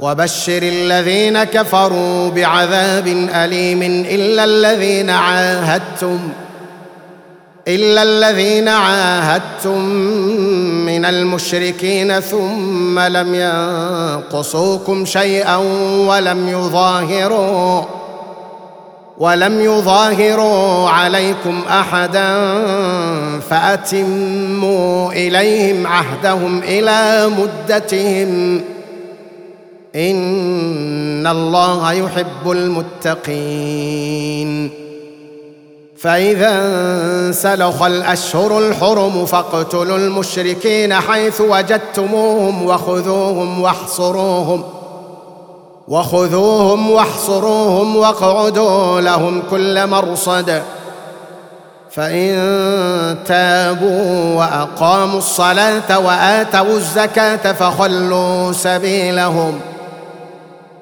وبشر الذين كفروا بعذاب أليم إلا الذين عاهدتم إلا الذين عاهدتم من المشركين ثم لم ينقصوكم شيئا ولم يظاهروا ولم يظاهروا عليكم أحدا فأتموا إليهم عهدهم إلى مدتهم. إن الله يحب المتقين. فإذا انسلخ الأشهر الحرم فاقتلوا المشركين حيث وجدتموهم وخذوهم واحصروهم وخذوهم واحصروهم واقعدوا لهم كل مرصد. فإن تابوا وأقاموا الصلاة وآتوا الزكاة فخلوا سبيلهم.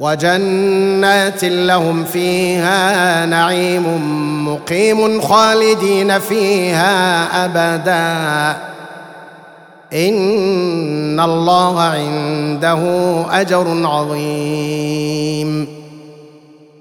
وجنات لهم فيها نعيم مقيم خالدين فيها أبدا. إن الله عنده أجر عظيم.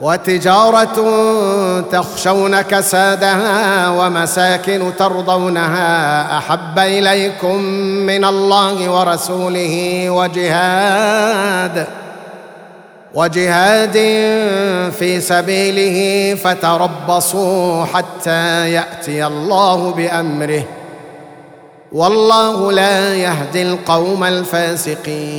وتجارة تخشون كسادها ومساكن ترضونها أحب إليكم من الله ورسوله وجهاد وجهاد في سبيله فتربصوا حتى يأتي الله بأمره. والله لا يهدي القوم الفاسقين.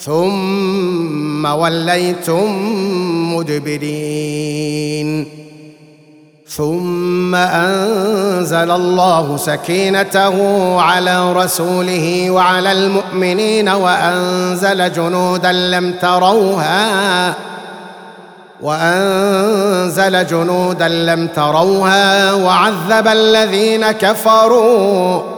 ثم وليتم مدبرين. ثم أنزل الله سكينته على رسوله وعلى المؤمنين وأنزل جنودا لم تروها وأنزل جنودا لم تروها وعذب الذين كفروا.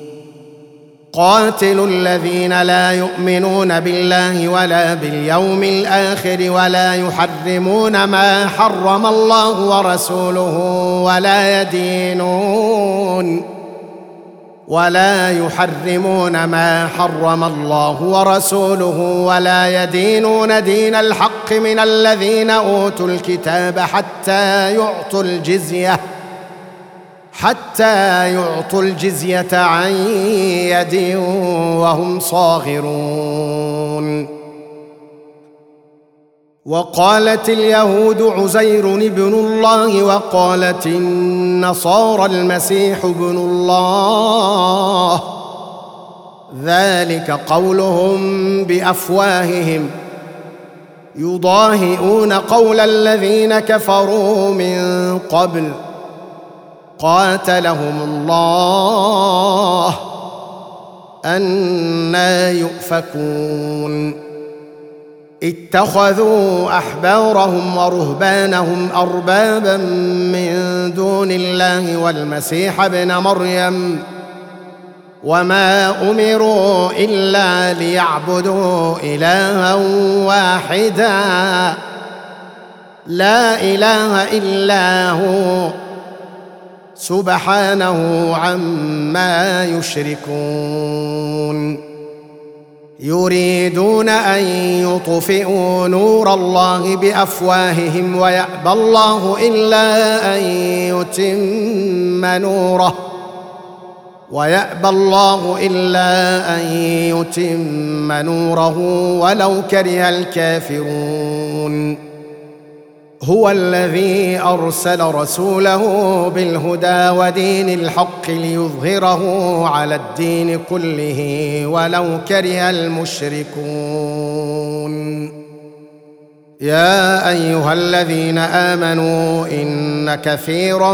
قاتلوا الذين لا يؤمنون بالله ولا باليوم الآخر ولا يحرمون ما حرم الله ورسوله ولا يدينون ولا يحرمون ما حرم الله ورسوله ولا يدينون دين الحق من الذين أوتوا الكتاب حتى يعطوا الجزية حتى يعطوا الجزية عن يد وهم صاغرون. وقالت اليهود عزير ابن الله وقالت النصارى المسيح ابن الله. ذلك قولهم بأفواههم. يضاهئون قول الذين كفروا من قبل. قاتلهم الله أنا يؤفكون. اتخذوا أحبارهم ورهبانهم أربابا من دون الله والمسيح ابن مريم وما أمروا إلا ليعبدوا إلها واحدا. لا إله إلا هو سبحانه عما يشركون. يريدون أن يطفئوا نور الله بأفواههم ويأبى الله إلا أن يتم نوره. ويأبى الله إلا أن يتم نوره ولو كره الكافرون. هو الذي أرسل رسوله بالهدى ودين الحق ليظهره على الدين كله ولو كره المشركون. يا أيها الذين آمنوا إن كثيرا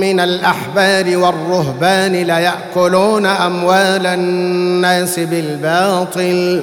من الأحبار والرهبان ليأكلون أموال الناس بالباطل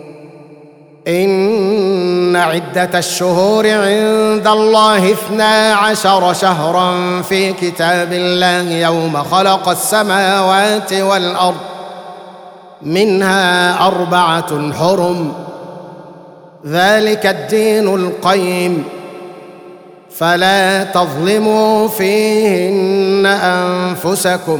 إن عدة الشهور عند الله اثنا عشر شهرا في كتاب الله يوم خلق السماوات والأرض. منها أربعة حرم. ذلك الدين القيم. فلا تظلموا فيهن أنفسكم.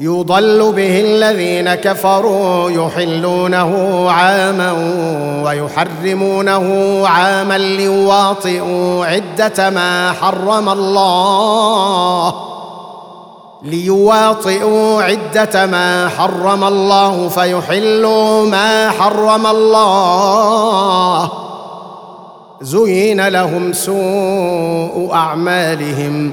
يضل به الذين كفروا يحلونه عاما ويحرمونه عاما ليواطئوا عدة ما حرم الله. ليواطئوا عدة ما حرم الله فيحلوا ما حرم الله. زين لهم سوء أعمالهم.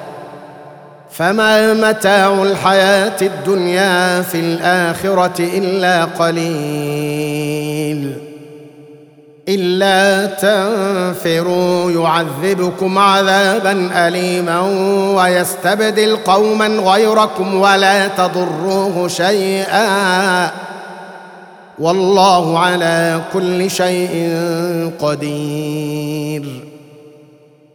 فما متاع الحياة الدنيا في الآخرة إلا قليل. إلا تنفروا يعذبكم عذابا اليما ويستبدل قوما غيركم ولا تضروه شيئا. والله على كل شيء قدير.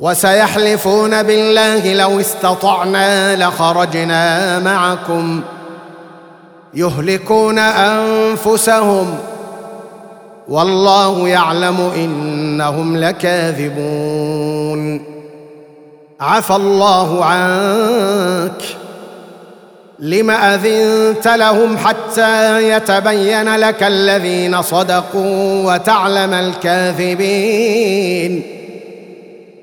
وسيحلفون بالله لو استطعنا لخرجنا معكم. يهلكون أنفسهم. والله يعلم إنهم لكاذبون. عفى الله عنك. لم أذنت لهم حتى يتبين لك الذين صدقوا وتعلم الكاذبين؟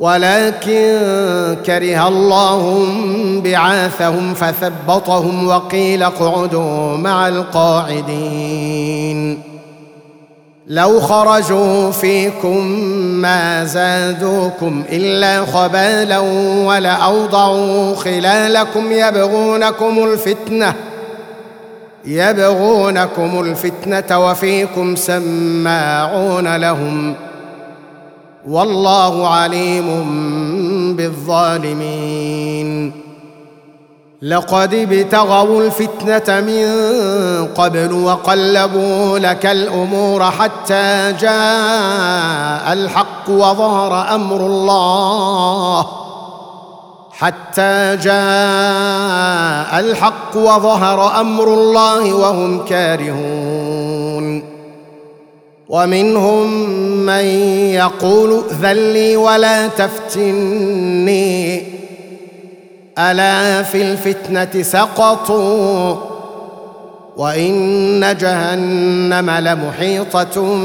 ولكن كره الله بعاثهم فثبطهم وقيل اقعدوا مع القاعدين. لو خرجوا فيكم ما زادوكم إلا خبالا ولأوضعوا خلالكم يبغونكم الفتنة يبغونكم الفتنة وفيكم سماعون لهم والله عليم بالظالمين. لقد ابتغوا الفتنة من قبل وقلبوا لك الأمور حتى جاء الحق وظهر أمر الله. حتى جاء الحق وظهر أمر الله وهم كارهون. ومنهم من يقول ائذن لي ولا تفتني. ألا في الفتنة سقطوا وإن جهنم لمحيطة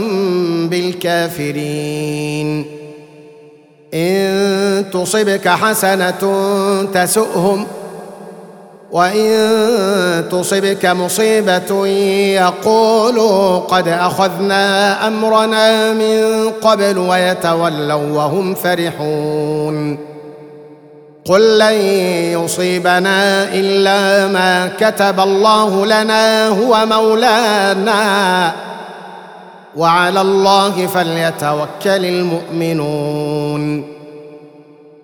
بالكافرين. إن تصبك حسنة تسؤهم وإن تصبك مصيبة يقولوا قد أخذنا أمرنا من قبل ويتولوا وهم فرحون. قل لن يصيبنا إلا ما كتب الله لنا هو مولانا. وعلى الله فليتوكل المؤمنون.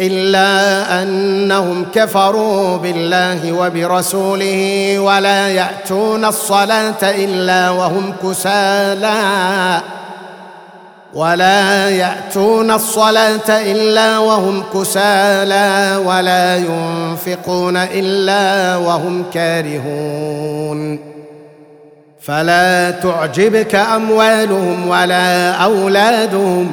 إلا أنهم كفروا بالله وبرسوله ولا يأتون الصلاة إلا وهم كسالى. ولا يأتون الصلاة إلا وهم كسالى ولا ينفقون إلا وهم كارهون. فلا تعجبك أموالهم ولا أولادهم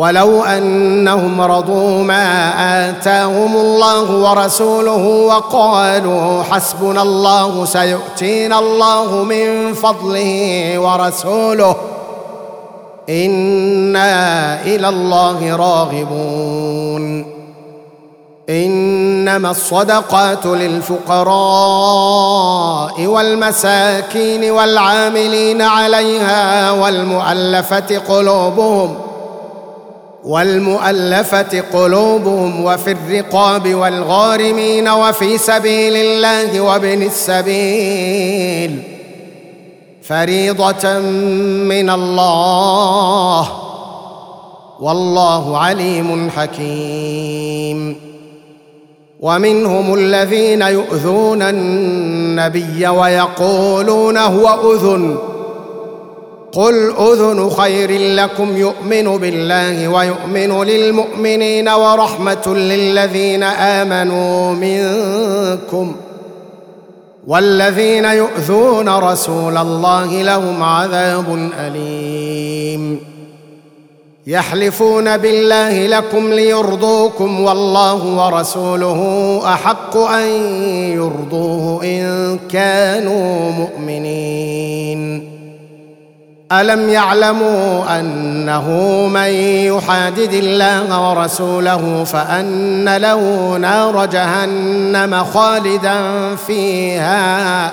ولو أنهم رضوا ما آتاهم الله ورسوله وقالوا حسبنا الله سيؤتينا الله من فضله ورسوله إنا إلى الله راغبون. إنما الصدقات للفقراء والمساكين والعاملين عليها والمؤلفة قلوبهم والمؤلفة قلوبهم وفي الرقاب والغارمين وفي سبيل الله وابن السبيل فريضة من الله والله عليم حكيم. ومنهم الذين يؤذون النبي ويقولون هو أذن قل اذن خير لكم يؤمن بالله ويؤمن للمؤمنين ورحمه للذين امنوا منكم والذين يؤذون رسول الله لهم عذاب اليم يحلفون بالله لكم ليرضوكم والله ورسوله احق ان يرضوه ان كانوا مؤمنين ألم يعلموا أنه من يحادد الله ورسوله فأن له نار جهنم خالدا فيها؟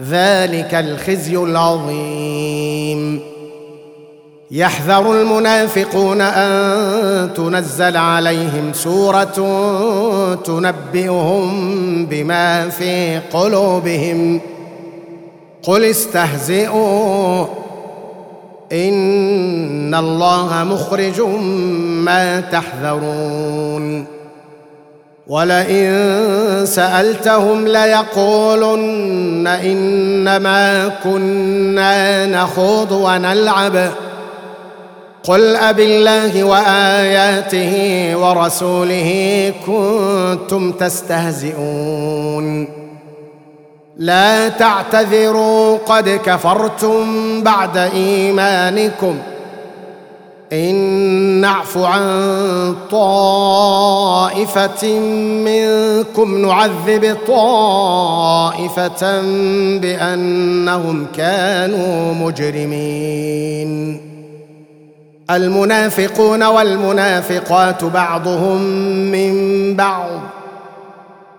ذلك الخزي العظيم. يحذر المنافقون أن تنزل عليهم سورة تنبئهم بما في قلوبهم. قل استهزئوا. إن الله مخرج ما تحذرون. ولئن سألتهم ليقولن إنما كنا نخوض ونلعب. قل أب الله وآياته ورسوله كنتم تستهزئون. لا تعتذروا قد كفرتم بعد إيمانكم. إن نعف عن طائفة منكم نعذب طائفة بأنهم كانوا مجرمين. المنافقون والمنافقات بعضهم من بعض.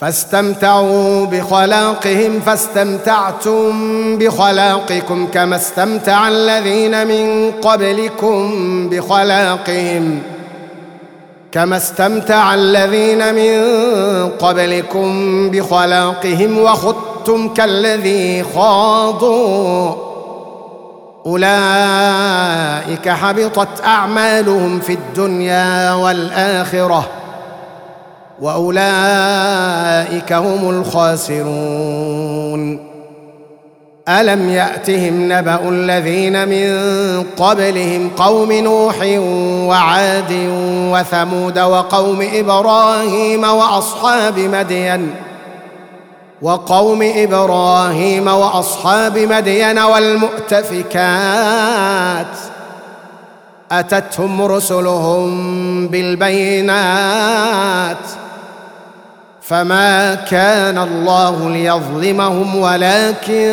فاستمتعوا بخلاقهم فاستمتعتم بخلاقكم كما استمتع الذين من قبلكم بخلاقهم. كما استمتع الذين من قبلكم بخلاقهم وخذتم كالذي خاضوا. أولئك حبطت أعمالهم في الدنيا والآخرة. وأولئك هم الخاسرون. ألم يأتهم نبأ الذين من قبلهم قوم نوح وعاد وثمود وقوم إبراهيم وأصحاب مدين وقوم إبراهيم وأصحاب مدين والمؤتفكات أتتهم رسلهم بالبينات فما كان الله ليظلمهم ولكن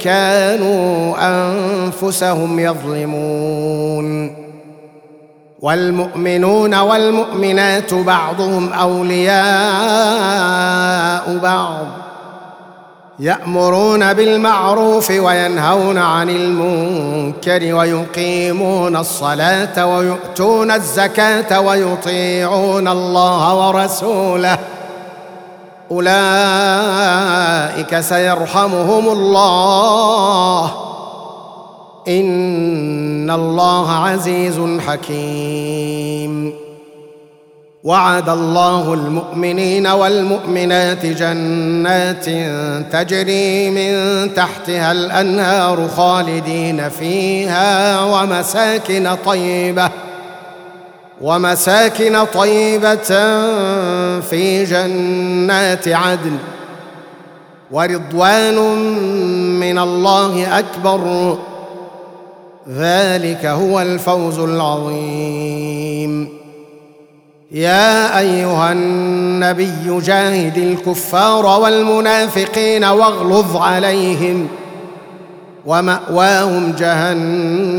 كانوا أنفسهم يظلمون. والمؤمنون والمؤمنات بعضهم أولياء بعض يأمرون بالمعروف وينهون عن المنكر ويقيمون الصلاة ويؤتون الزكاة ويطيعون الله ورسوله. أولئك سيرحمهم الله. إن الله عزيز حكيم. وعد الله المؤمنين والمؤمنات جنات تجري من تحتها الأنهار خالدين فيها ومساكن طيبة. ومساكن طيبة في جنات عدن ورضوان من الله أكبر. ذلك هو الفوز العظيم. يا أيها النبي جاهد الكفار والمنافقين واغلظ عليهم ومأواهم جهنم.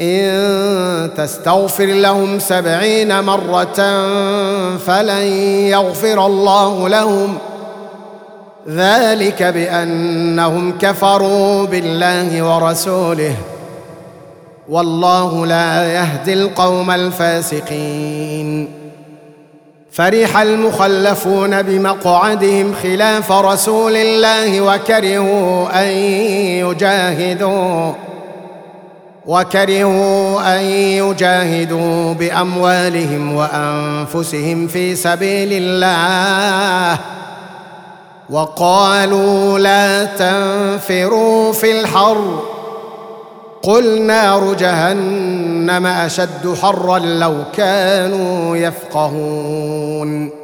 إن تستغفر لهم سبعين مرة فلن يغفر الله لهم. ذلك بأنهم كفروا بالله ورسوله. والله لا يهدي القوم الفاسقين. فرح المخلفون بمقعدهم خلاف رسول الله وكرهوا أن يجاهدوا. وكرهوا أن يجاهدوا بأموالهم وأنفسهم في سبيل الله وقالوا لا تنفروا في الحر. قل نار جهنم أشد حرا لو كانوا يفقهون.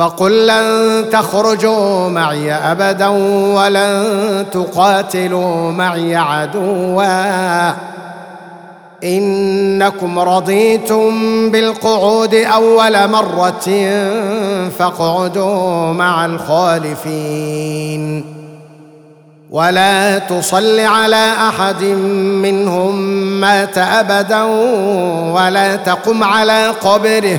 فقل لن تخرجوا معي أبدا ولن تقاتلوا معي عدوا. إنكم رضيتم بالقعود أول مرة فاقعدوا مع الخالفين. ولا تصل على أحد منهم مات أبدا ولا تقم على قبره.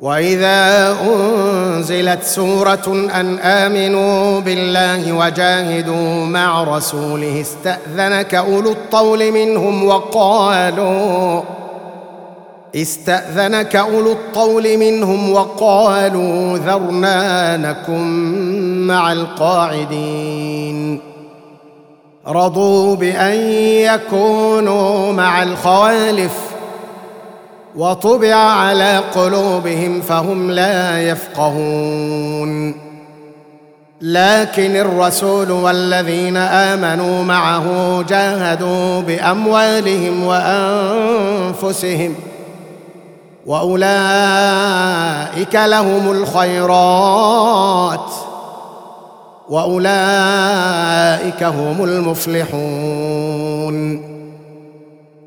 وإذا أنزلت سورة أن آمنوا بالله وجاهدوا مع رسوله استأذنك أولو الطول منهم وقالوا استأذنك أولو الطول منهم وقالوا ذرنا نكن مع القاعدين. رضوا بأن يكونوا مع الخوالف وطبع على قلوبهم فهم لا يفقهون. لكن الرسول والذين آمنوا معه جاهدوا بأموالهم وأنفسهم وأولئك لهم الخيرات وأولئك هم المفلحون.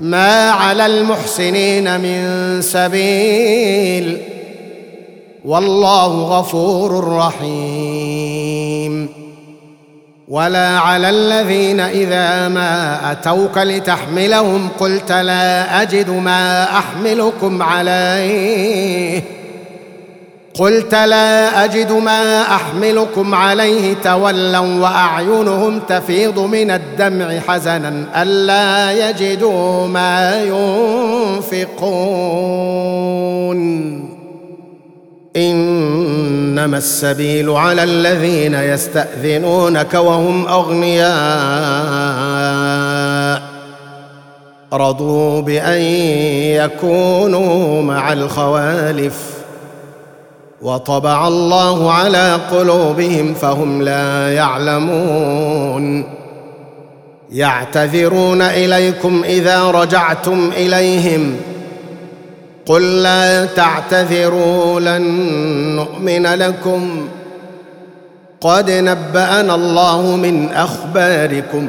ما على المحسنين من سبيل. والله غفور رحيم. ولا على الذين إذا ما أتوك لتحملهم قلت لا أجد ما أحملكم عليه. قلت لا أجد ما أحملكم عليه تولوا وأعينهم تفيض من الدمع حزنا ألا يجدوا ما ينفقون. إنما السبيل على الذين يستأذنونك وهم أغنياء. رضوا بأن يكونوا مع الخوالف. وطبع الله على قلوبهم فهم لا يعلمون. يعتذرون إليكم إذا رجعتم إليهم. قل لا تعتذروا لن نؤمن لكم. قد نبأنا الله من أخباركم.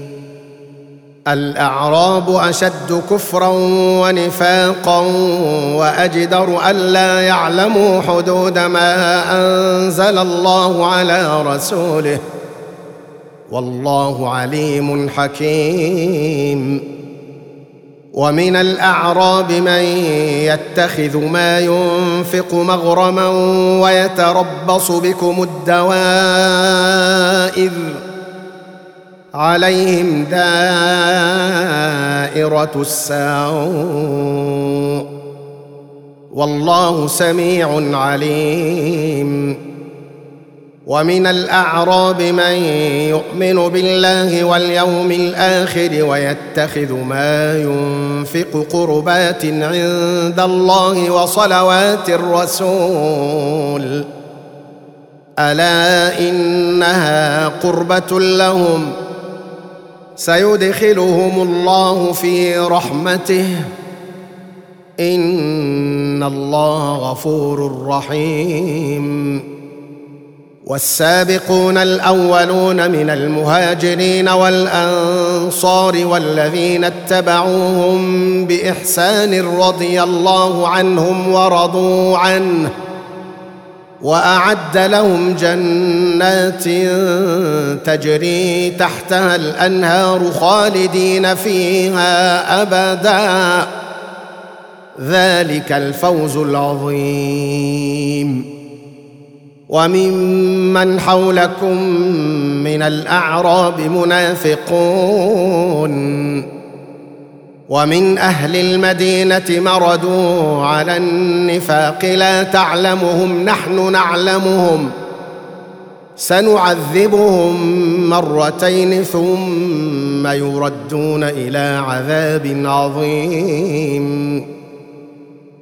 الأعراب أشد كفرا ونفاقا وأجدر الا يعلموا حدود ما أنزل الله على رسوله. والله عليم حكيم. ومن الأعراب من يتخذ ما ينفق مغرما ويتربص بكم الدوائر. عليهم دائرة السوء. والله سميع عليم. ومن الأعراب من يؤمن بالله واليوم الآخر ويتخذ ما ينفق قربات عند الله وصلوات الرسول. ألا إنها قربة لهم سيدخلهم الله في رحمته. إن الله غفور رحيم. والسابقون الأولون من المهاجرين والأنصار والذين اتبعوهم بإحسان رضي الله عنهم ورضوا عنه. وأعد لهم جنات تجري تحتها الأنهار خالدين فيها أبدا. ذلك الفوز العظيم. وممن حولكم من الأعراب منافقون. ومن أهل المدينة مردوا على النفاق لا تعلمهم نحن نعلمهم. سنعذبهم مرتين ثم يردون إلى عذاب عظيم.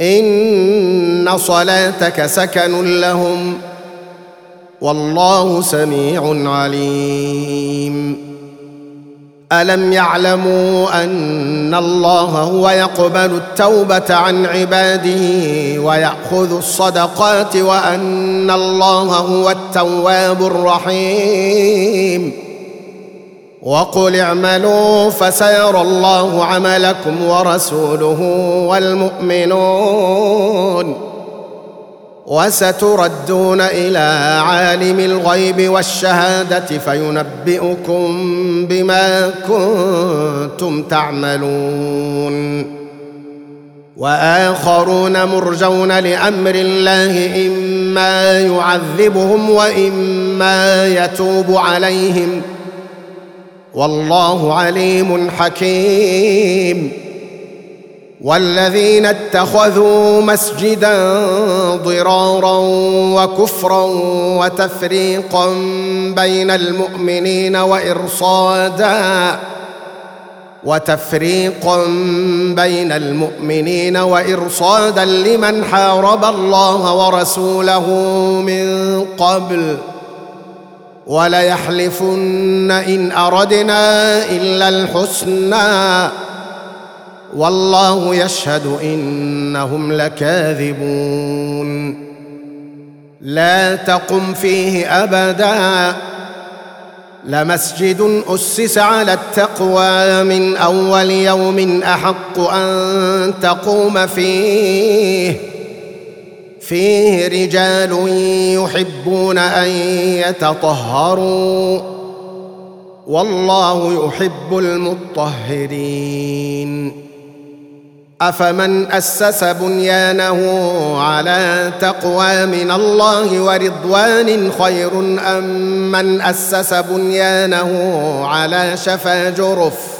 إن صلاتك سكن لهم والله سميع عليم. ألم يعلموا أن الله هو يقبل التوبة عن عباده ويأخذ الصدقات وأن الله هو التواب الرحيم. وقل اعملوا فسيرى الله عملكم ورسوله والمؤمنون وستردون إلى عالم الغيب والشهادة فينبئكم بما كنتم تعملون وآخرون مرجون لأمر الله إما يعذبهم وإما يتوب عليهم والله عليم حكيم. والذين اتخذوا مسجدا ضرارا وكفرا وتفريقا بين المؤمنين وإرصادا وتفريقا بين المؤمنين وإرصادا لمن حارب الله ورسوله من قبل وليحلفن إن أردنا إلا الحسنى. والله يشهد إنهم لكاذبون. لا تقم فيه أبدا. لمسجد أسس على التقوى من أول يوم أحق أن تقوم فيه. فيه رجال يحبون أن يتطهروا. والله يحب المطهرين. أفمن أسس بنيانه على تقوى من الله ورضوان خير أم من أسس بنيانه على شفا جرف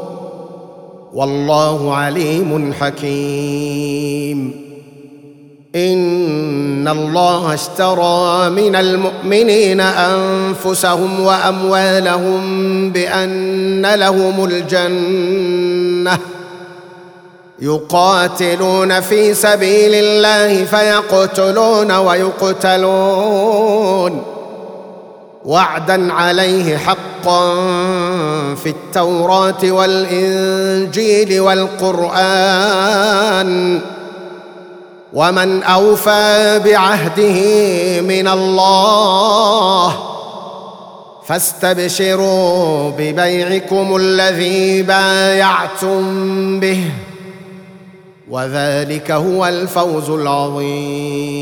والله عليم حكيم. إن الله اشترى من المؤمنين أنفسهم وأموالهم بأن لهم الجنة يقاتلون في سبيل الله فيقتلون ويقتلون. وعدا عليه حقا في التوراة والإنجيل والقرآن. ومن أوفى بعهده من الله فاستبشروا ببيعكم الذي بايعتم به وذلك هو الفوز العظيم.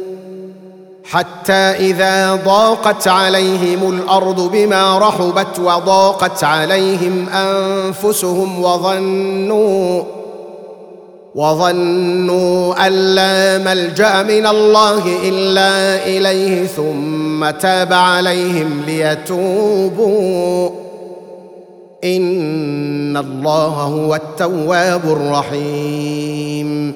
حتى إذا ضاقت عليهم الأرض بما رحبت وضاقت عليهم أنفسهم وظنوا وظنوا أن لا ملجأ من الله إلا إليه ثم تاب عليهم ليتوبوا. إن الله هو التواب الرحيم.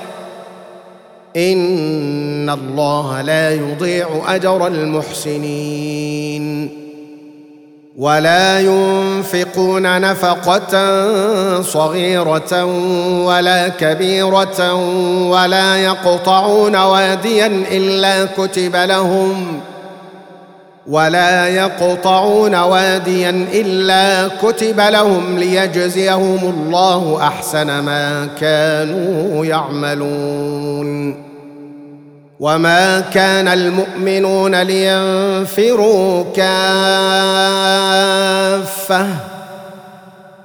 إن الله لا يضيع أجر المحسنين. ولا ينفقون نفقة صغيرة ولا كبيرة ولا يقطعون واديا إلا كتب لهم ولا يقطعون واديا إلا كتب لهم ليجزيهم الله أحسن ما كانوا يعملون. وما كان المؤمنون لينفروا كافة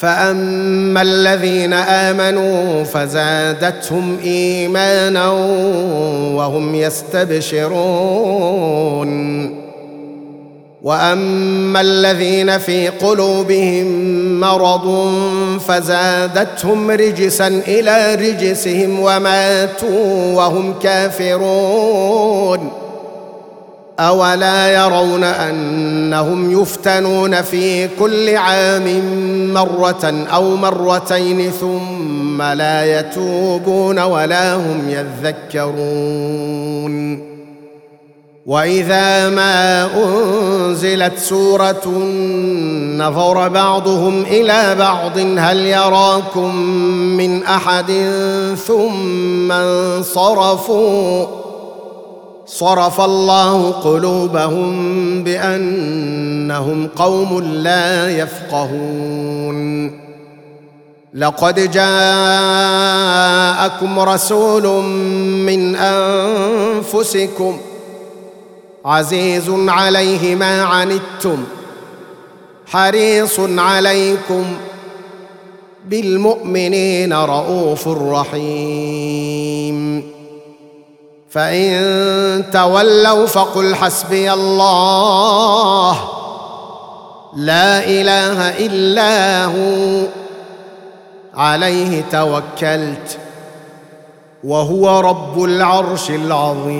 فأما الذين آمنوا فزادتهم إيمانا وهم يستبشرون. وأما الذين في قلوبهم مرض فزادتهم رجسا إلى رجسهم وماتوا وهم كافرون. أولا يرون أنهم يفتنون في كل عام مرة أو مرتين ثم لا يتوبون ولا هم يذكرون. وإذا ما أنزلت سورة نظر بعضهم إلى بعض هل يراكم من أحد ثم انصرفوا؟ صرف الله قلوبهم بأنهم قوم لا يفقهون. لقد جاءكم رسول من أنفسكم عزيز عليه ما عنتم حريص عليكم بالمؤمنين رؤوف رحيم. فإن تولوا فقل حسبي الله. لا إله إلا هو. عليه توكلت. وهو رب العرش العظيم.